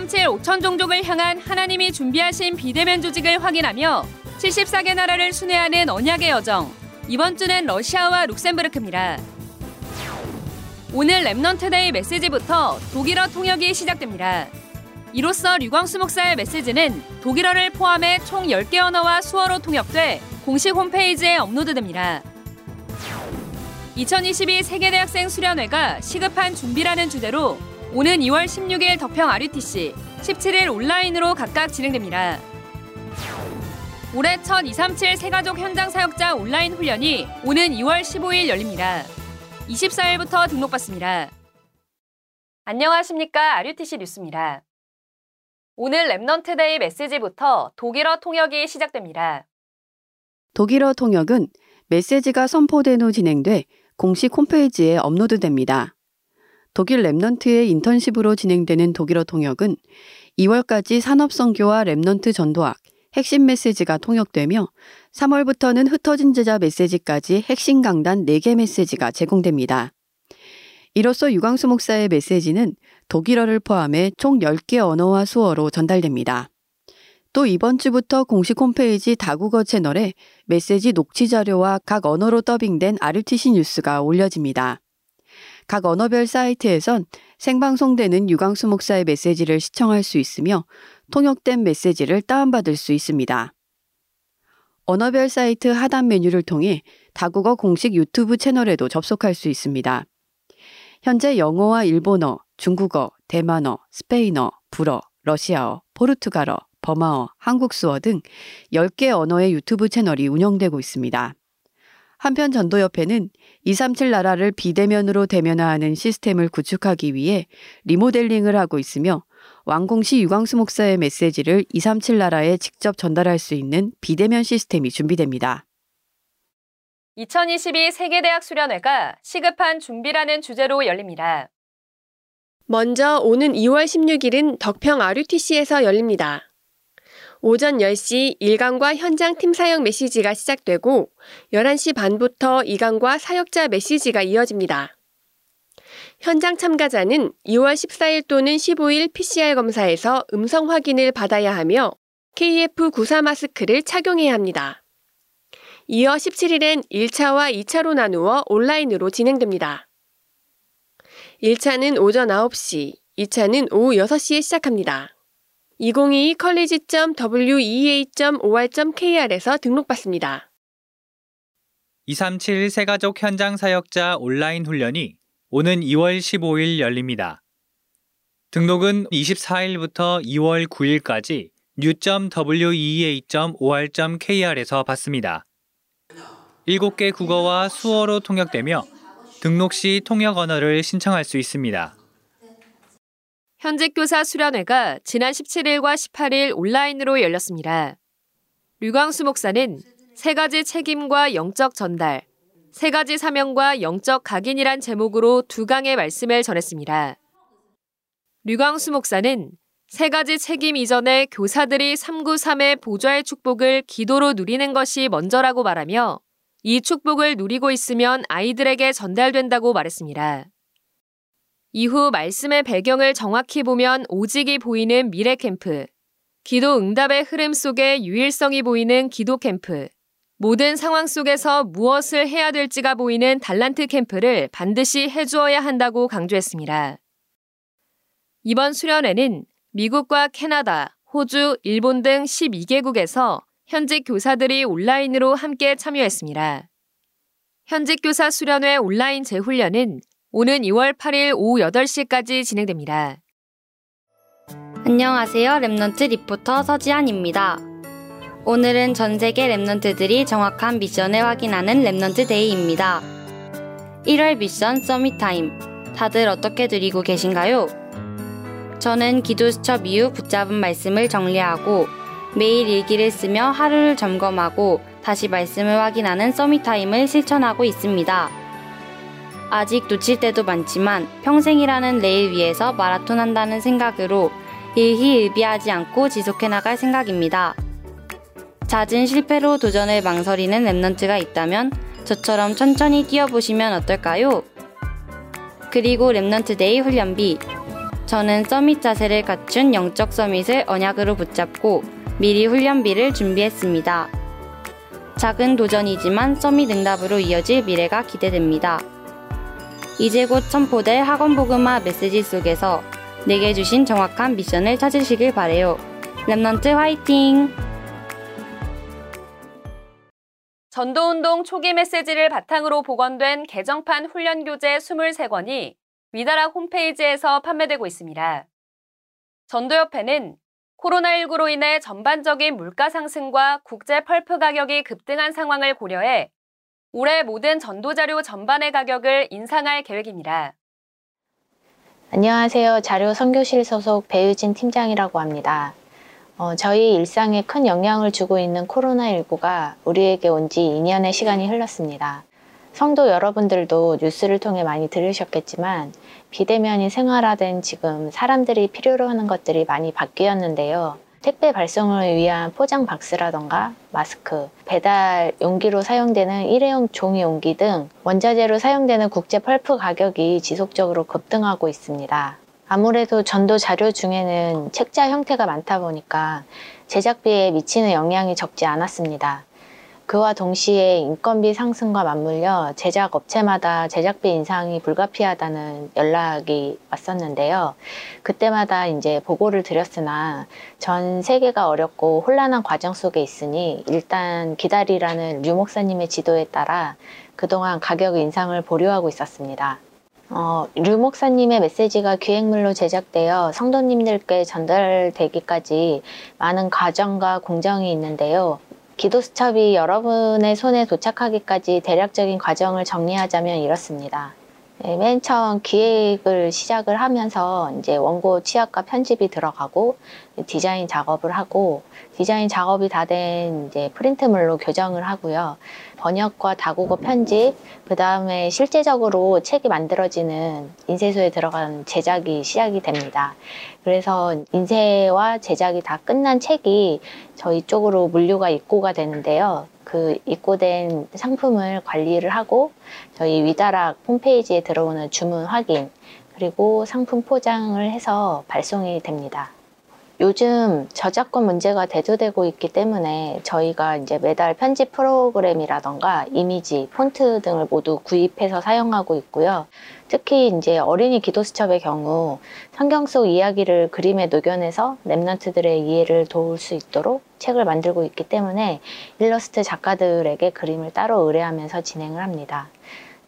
237 5천 종족을 향한 하나님이 준비하신 비대면 조직을 확인하며 74개 나라를 순회하는 언약의 여정. 이번 주는 러시아와 룩셈부르크입니다. 오늘 Remnant Day 메시지부터 독일어 통역이 시작됩니다. 이로써 류광수 목사의 메시지는 독일어를 포함해 총 10개 언어와 수어로 통역돼 공식 홈페이지에 업로드됩니다. 2022 세계대학생 수련회가 시급한 준비라는 주제로 오는 2월 16일 덕평 RUTC, 17일 온라인으로 각각 진행됩니다. 올해 첫237 새가족 현장 사역자 온라인 훈련이 오는 2월 15일 열립니다. 24일부터 등록받습니다. 안녕하십니까. RUTC 뉴스입니다. 오늘 Remnant Day 메시지부터 독일어 통역이 시작됩니다. 독일어 통역은 메시지가 선포된 후 진행돼 공식 홈페이지에 업로드됩니다. 독일 Remnant의 인턴십으로 진행되는 독일어 통역은 2월까지 산업선교와 Remnant 전도학, 핵심 메시지가 통역되며 3월부터는 흩어진 제자 메시지까지 핵심 강단 4개 메시지가 제공됩니다. 이로써 류광수 목사의 메시지는 독일어를 포함해 총 10개 언어와 수어로 전달됩니다. 또 이번 주부터 공식 홈페이지 다국어 채널에 메시지 녹취 자료와 각 언어로 더빙된 RUTC 뉴스가 올려집니다. 각 언어별 사이트에선 생방송되는 류광수 목사의 메시지를 시청할 수 있으며 통역된 메시지를 다운받을 수 있습니다. 언어별 사이트 하단 메뉴를 통해 다국어 공식 유튜브 채널에도 접속할 수 있습니다. 현재 영어와 일본어, 중국어, 대만어, 스페인어, 불어, 러시아어, 포르투갈어, 버마어, 한국 수어 등 10개 언어의 유튜브 채널이 운영되고 있습니다. 한편 전도협회는 237 나라를 비대면으로 대면화하는 시스템을 구축하기 위해 리모델링을 하고 있으며 완공시 유광수 목사의 메시지를 237 나라에 직접 전달할 수 있는 비대면 시스템이 준비됩니다. 2022 세계대학 수련회가 시급한 준비라는 주제로 열립니다. 먼저 오는 2월 16일은 덕평 RUTC에서 열립니다. 오전 10시 1강과 현장 팀 사역 메시지가 시작되고 11시 반부터 2강과 사역자 메시지가 이어집니다. 현장 참가자는 2월 14일 또는 15일 PCR 검사에서 음성 확인을 받아야 하며 KF94 마스크를 착용해야 합니다. 이어 17일엔 1차와 2차로 나누어 온라인으로 진행됩니다. 1차는 오전 9시, 2차는 오후 6시에 시작합니다. 2022 colleges.wea.or.kr에서 등록받습니다. 237 세가족 현장 사역자 온라인 훈련이 오는 2월 15일 열립니다. 등록은 24일부터 2월 9일까지 new.wea.or.kr에서 받습니다. 7개 국어와 수어로 통역되며 등록 시 통역 언어를 신청할 수 있습니다. 현직 교사 수련회가 지난 17일과 18일 온라인으로 열렸습니다. 류광수 목사는 세 가지 책임과 영적 전달, 세 가지 사명과 영적 각인이란 제목으로 두 강의 말씀을 전했습니다. 류광수 목사는 세 가지 책임 이전에 교사들이 393의 보좌의 축복을 기도로 누리는 것이 먼저라고 말하며 이 축복을 누리고 있으면 아이들에게 전달된다고 말했습니다. 이후 말씀의 배경을 정확히 보면 오직이 보이는 미래 캠프, 기도 응답의 흐름 속에 유일성이 보이는 기도 캠프, 모든 상황 속에서 무엇을 해야 될지가 보이는 달란트 캠프를 반드시 해주어야 한다고 강조했습니다. 이번 수련회는 미국과 캐나다, 호주, 일본 등 12개국에서 현직 교사들이 온라인으로 함께 참여했습니다. 현직 교사 수련회 온라인 재훈련은 오는 2월 8일 오후 8시까지 진행됩니다. 안녕하세요. Remnant 리포터 서지안입니다. 오늘은 전 세계 Remnant들이 정확한 미션을 확인하는 Remnant Day입니다. 1월 미션 Summit Time. 다들 어떻게 드리고 계신가요? 저는 기도 수첩 이후 붙잡은 말씀을 정리하고 매일 일기를 쓰며 하루를 점검하고 다시 말씀을 확인하는 Summit Time을 실천하고 있습니다. 아직 놓칠 때도 많지만 평생이라는 레일 위에서 마라톤 한다는 생각으로 일희일비하지 않고 지속해 나갈 생각입니다. 잦은 실패로 도전을 망설이는 Remnant가 있다면 저처럼 천천히 뛰어보시면 어떨까요? 그리고 Remnant Day 훈련비 저는 Summit 자세를 갖춘 영적 Summit을 언약으로 붙잡고 미리 훈련비를 준비했습니다. 작은 도전이지만 Summit 응답으로 이어질 미래가 기대됩니다. 이제 곧 선포될 학원복음화 메시지 속에서 내게 주신 정확한 미션을 찾으시길 바래요. Remnant 화이팅! 전도운동 초기 메시지를 바탕으로 복원된 개정판 훈련교재 23권이 위다락 홈페이지에서 판매되고 있습니다. 전도협회는 코로나19로 인해 전반적인 물가 상승과 국제 펄프 가격이 급등한 상황을 고려해 올해 모든 전도자료 전반의 가격을 인상할 계획입니다. 안녕하세요. 자료 선교실 소속 배유진 팀장이라고 합니다. 어, 저희 일상에 큰 영향을 주고 있는 코로나19가 우리에게 온 지 2년의 시간이 흘렀습니다. 성도 여러분들도 뉴스를 통해 많이 들으셨겠지만 비대면이 생활화된 지금 사람들이 필요로 하는 것들이 많이 바뀌었는데요. 택배 발송을 위한 포장 박스라던가 마스크, 배달 용기로 사용되는 일회용 종이 용기 등 원자재로 사용되는 국제 펄프 가격이 지속적으로 급등하고 있습니다. 아무래도 전도 자료 중에는 책자 형태가 많다 보니까 제작비에 미치는 영향이 적지 않았습니다. 그와 동시에 인건비 상승과 맞물려 제작 업체마다 제작비 인상이 불가피하다는 연락이 왔었는데요. 그때마다 이제 보고를 드렸으나 전 세계가 어렵고 혼란한 과정 속에 있으니 일단 기다리라는 류 목사님의 지도에 따라 그동안 가격 인상을 보류하고 있었습니다. 어, 류 목사님의 메시지가 기획물로 제작되어 성도님들께 전달되기까지 많은 과정과 공정이 있는데요. 기도 수첩이 여러분의 손에 도착하기까지 대략적인 과정을 정리하자면 이렇습니다. 네, 맨 처음 기획을 시작을 하면서 이제 원고 취합과 편집이 들어가고 디자인 작업을 하고 디자인 작업이 다 된 이제 프린트물로 교정을 하고요. 번역과 다국어 편집, 그 다음에 실제적으로 책이 만들어지는 인쇄소에 들어간 제작이 시작이 됩니다. 그래서 인쇄와 제작이 다 끝난 책이 저희 쪽으로 물류가 입고가 되는데요. 그 입고된 상품을 관리를 하고 저희 위다락 홈페이지에 들어오는 주문 확인 그리고 상품 포장을 해서 발송이 됩니다. 요즘 저작권 문제가 대두되고 있기 때문에 저희가 이제 매달 편집 프로그램이라던가 이미지, 폰트 등을 모두 구입해서 사용하고 있고요. 특히 이제 어린이 기도수첩의 경우 성경 속 이야기를 그림에 녹여내서 랩런트들의 이해를 도울 수 있도록 책을 만들고 있기 때문에 일러스트 작가들에게 그림을 따로 의뢰하면서 진행을 합니다.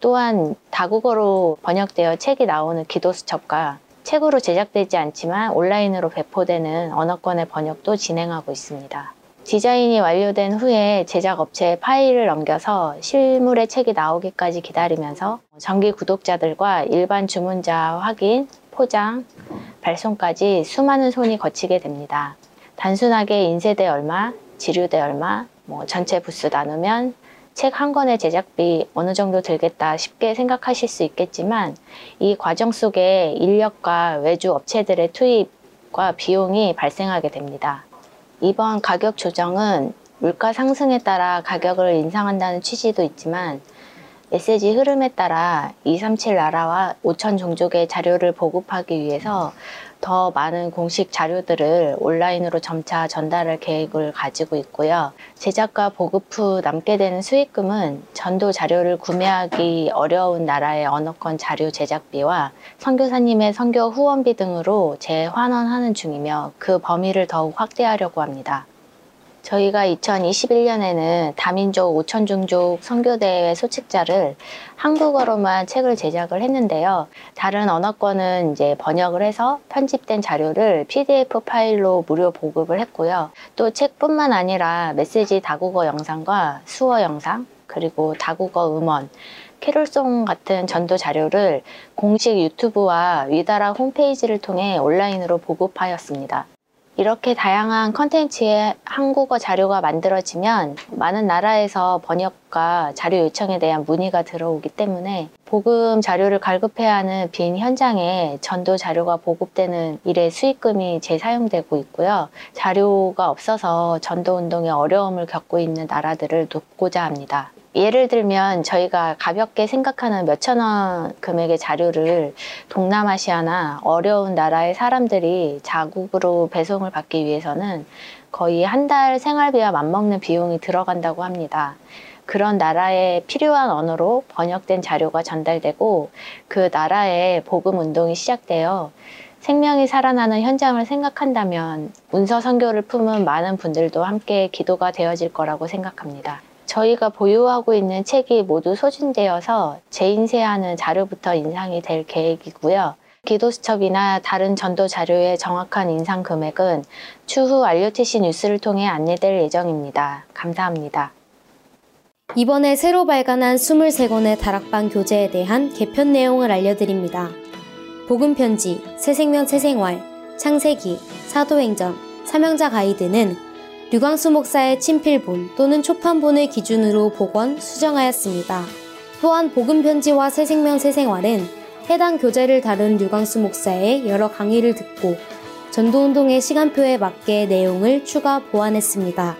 또한 다국어로 번역되어 책이 나오는 기도수첩과 책으로 제작되지 않지만 온라인으로 배포되는 언어권의 번역도 진행하고 있습니다. 디자인이 완료된 후에 제작업체에 파일을 넘겨서 실물의 책이 나오기까지 기다리면서 정기 구독자들과 일반 주문자 확인, 포장, 발송까지 수많은 손이 거치게 됩니다. 단순하게 인쇄대 얼마, 지류대 얼마, 뭐 전체 부스 나누면 책 한 권의 제작비 어느 정도 들겠다 쉽게 생각하실 수 있겠지만 이 과정 속에 인력과 외주 업체들의 투입과 비용이 발생하게 됩니다. 이번 가격 조정은 물가 상승에 따라 가격을 인상한다는 취지도 있지만 메시지 흐름에 따라 237 나라와 5천 종족의 자료를 보급하기 위해서 더 많은 공식 자료들을 온라인으로 점차 전달할 계획을 가지고 있고요. 제작과 보급 후 남게 되는 수익금은 전도 자료를 구매하기 어려운 나라의 언어권 자료 제작비와 선교사님의 선교 후원비 등으로 재환원하는 중이며 그 범위를 더욱 확대하려고 합니다. 저희가 2021년에는 다민족 5천 종족 선교대회 소책자를 한국어로만 책을 제작을 했는데요. 다른 언어권은 이제 번역을 해서 편집된 자료를 PDF 파일로 무료 보급을 했고요. 또 책뿐만 아니라 메시지 다국어 영상과 수어 영상, 그리고 다국어 음원, 캐롤송 같은 전도 자료를 공식 유튜브와 위다라 홈페이지를 통해 온라인으로 보급하였습니다. 이렇게 다양한 컨텐츠의 한국어 자료가 만들어지면 많은 나라에서 번역과 자료 요청에 대한 문의가 들어오기 때문에 보금 자료를 갈급해야 하는 빈 현장에 전도 자료가 보급되는 일에 수익금이 재사용되고 있고요. 자료가 없어서 전도 운동에 어려움을 겪고 있는 나라들을 돕고자 합니다. 예를 들면 저희가 가볍게 생각하는 몇천 원 금액의 자료를 동남아시아나 어려운 나라의 사람들이 자국으로 배송을 받기 위해서는 거의 한 달 생활비와 맞먹는 비용이 들어간다고 합니다. 그런 나라에 필요한 언어로 번역된 자료가 전달되고 그 나라의 복음 운동이 시작되어 생명이 살아나는 현장을 생각한다면 문서 선교를 품은 많은 분들도 함께 기도가 되어질 거라고 생각합니다. 저희가 보유하고 있는 책이 모두 소진되어서 재인쇄하는 자료부터 인상이 될 계획이고요. 기도수첩이나 다른 전도 자료의 정확한 인상 금액은 추후 RUTC 뉴스를 통해 안내될 예정입니다. 감사합니다. 이번에 새로 발간한 23권의 다락방 교재에 대한 개편 내용을 알려드립니다. 복음편지, 새생명 새생활, 창세기, 사도행전, 사명자 가이드는 류광수 목사의 친필본 또는 초판본을 기준으로 복원, 수정하였습니다. 또한 복음편지와 새생명 새생활은 해당 교재를 다룬 류광수 목사의 여러 강의를 듣고 전도운동의 시간표에 맞게 내용을 추가 보완했습니다.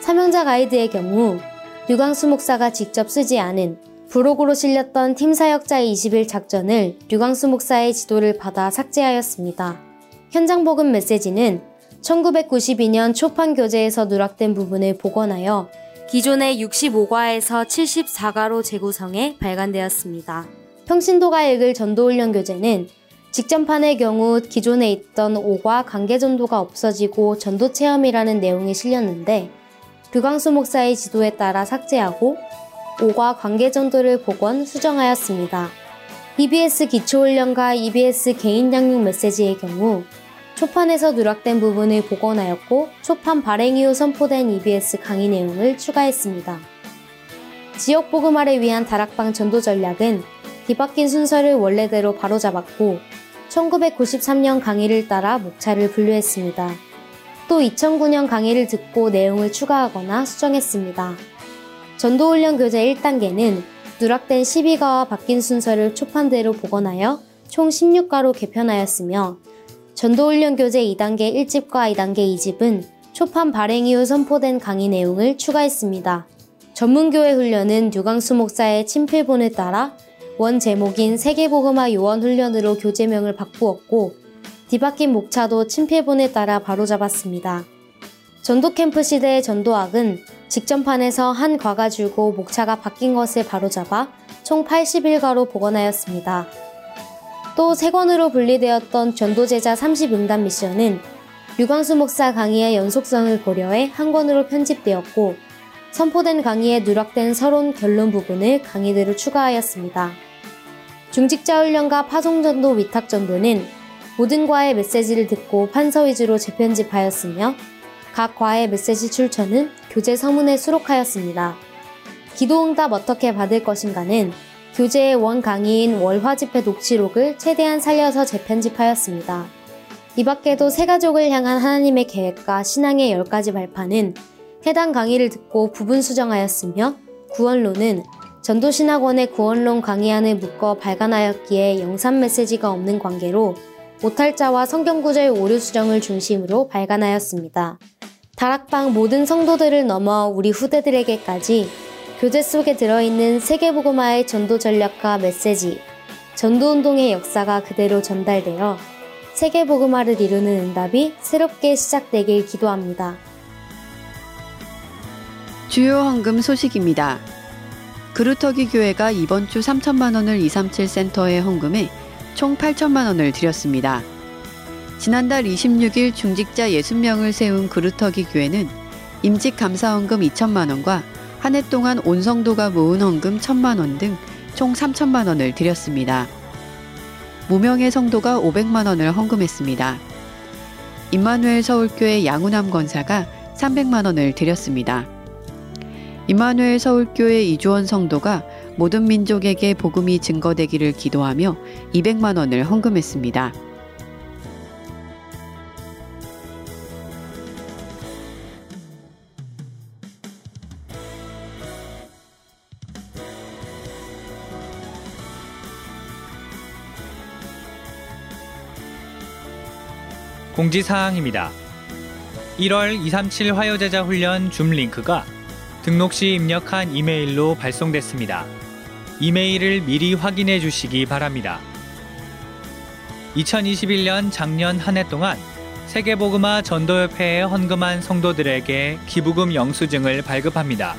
사명자 가이드의 경우 류광수 목사가 직접 쓰지 않은 브로그로 실렸던 팀사역자 20일 작전을 류광수 목사의 지도를 받아 삭제하였습니다. 현장 복음 메시지는 1992년 초판 교재에서 누락된 부분을 복원하여 기존의 65과에서 74과로 재구성해 발간되었습니다. 평신도가 읽을 전도훈련 교재는 직전판의 경우 기존에 있던 5과 관계전도가 없어지고 전도체험이라는 내용이 실렸는데 류광수 목사의 지도에 따라 삭제하고 5과 관계전도를 복원, 수정하였습니다. EBS 기초훈련과 EBS 개인 양육 메시지의 경우 초판에서 누락된 부분을 복원하였고 초판 발행 이후 선포된 EBS 강의 내용을 추가했습니다. 지역 보그마를 위한 다락방 전도 전략은 뒤바뀐 순서를 원래대로 바로잡았고 1993년 강의를 따라 목차를 분류했습니다. 또 2009년 강의를 듣고 내용을 추가하거나 수정했습니다. 전도훈련 교재 1단계는 누락된 12가와 바뀐 순서를 초판대로 복원하여 총 16가로 개편하였으며 전도훈련 교재 2단계 1집과 2단계 2집은 초판 발행 이후 선포된 강의 내용을 추가했습니다. 전문교회 훈련은 유광수 목사의 친필본을 따라 원 제목인 세계복음화 요원 훈련으로 교재명을 바꾸었고 뒤바뀐 목차도 친필본에 따라 바로잡았습니다. 전도캠프 시대의 전도학은 직전판에서 한 과가 줄고 목차가 바뀐 것을 바로잡아 총 81과로 복원하였습니다. 또 세 권으로 분리되었던 전도제자 30응답 미션은 유광수 목사 강의의 연속성을 고려해 한 권으로 편집되었고 선포된 강의에 누락된 서론 결론 부분을 강의대로 추가하였습니다. 중직자 훈련과 파송전도 위탁전도는 모든 과의 메시지를 듣고 판서 위주로 재편집하였으며 각 과의 메시지 출처는 교재 서문에 수록하였습니다. 기도응답 어떻게 받을 것인가는 교재의 원 강의인 월화 집회 녹취록을 최대한 살려서 재편집하였습니다. 이 밖에도 세 가족을 향한 하나님의 계획과 신앙의 열 가지 발판은 해당 강의를 듣고 부분 수정하였으며 구원론은 전도신학원의 구원론 강의안을 묶어 발간하였기에 영상 메시지가 없는 관계로 오탈자와 성경구절 오류 수정을 중심으로 발간하였습니다. 다락방 모든 성도들을 넘어 우리 후대들에게까지 교재 속에 들어있는 세계보고마의 전도 전략과 메시지, 전도운동의 역사가 그대로 전달되어 세계보고마를 이루는 응답이 새롭게 시작되길 기도합니다. 주요 헌금 소식입니다. 그루터기 교회가 이번 주 3천만 원을 237 센터에 헌금해 총 8천만 원을 드렸습니다. 지난달 26일 중직자 60명을 세운 그루터기 교회는 임직 감사헌금 2천만 원과 한 해 동안 온 성도가 모은 헌금 천만 원 등 총 3천만 원을 드렸습니다. 무명의 성도가 500만 원을 헌금했습니다. 임마누엘 서울교회 양우남 권사가 300만 원을 드렸습니다. 임마누엘 서울교회 이주원 성도가 모든 민족에게 복음이 증거되기를 기도하며 200만 원을 헌금했습니다. 공지사항입니다. 1월 237 화요제자 훈련 줌 링크가 등록 시 입력한 이메일로 발송됐습니다. 이메일을 미리 확인해 주시기 바랍니다. 2021년 작년 한 해 동안 세계복음화 전도협회에 헌금한 성도들에게 기부금 영수증을 발급합니다.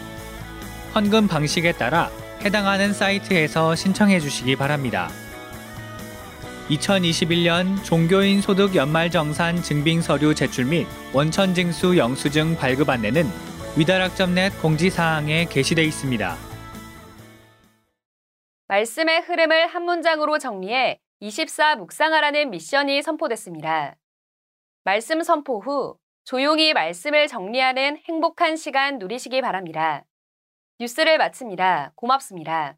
헌금 방식에 따라 해당하는 사이트에서 신청해 주시기 바랍니다. 2021년 종교인 소득 연말정산 증빙 서류 제출 및 원천징수 영수증 발급 안내는 위다락점넷 공지사항에 게시돼 있습니다. 말씀의 흐름을 한 문장으로 정리해 24 묵상하라는 미션이 선포됐습니다. 말씀 선포 후 조용히 말씀을 정리하는 행복한 시간 누리시기 바랍니다. 뉴스를 마칩니다. 고맙습니다.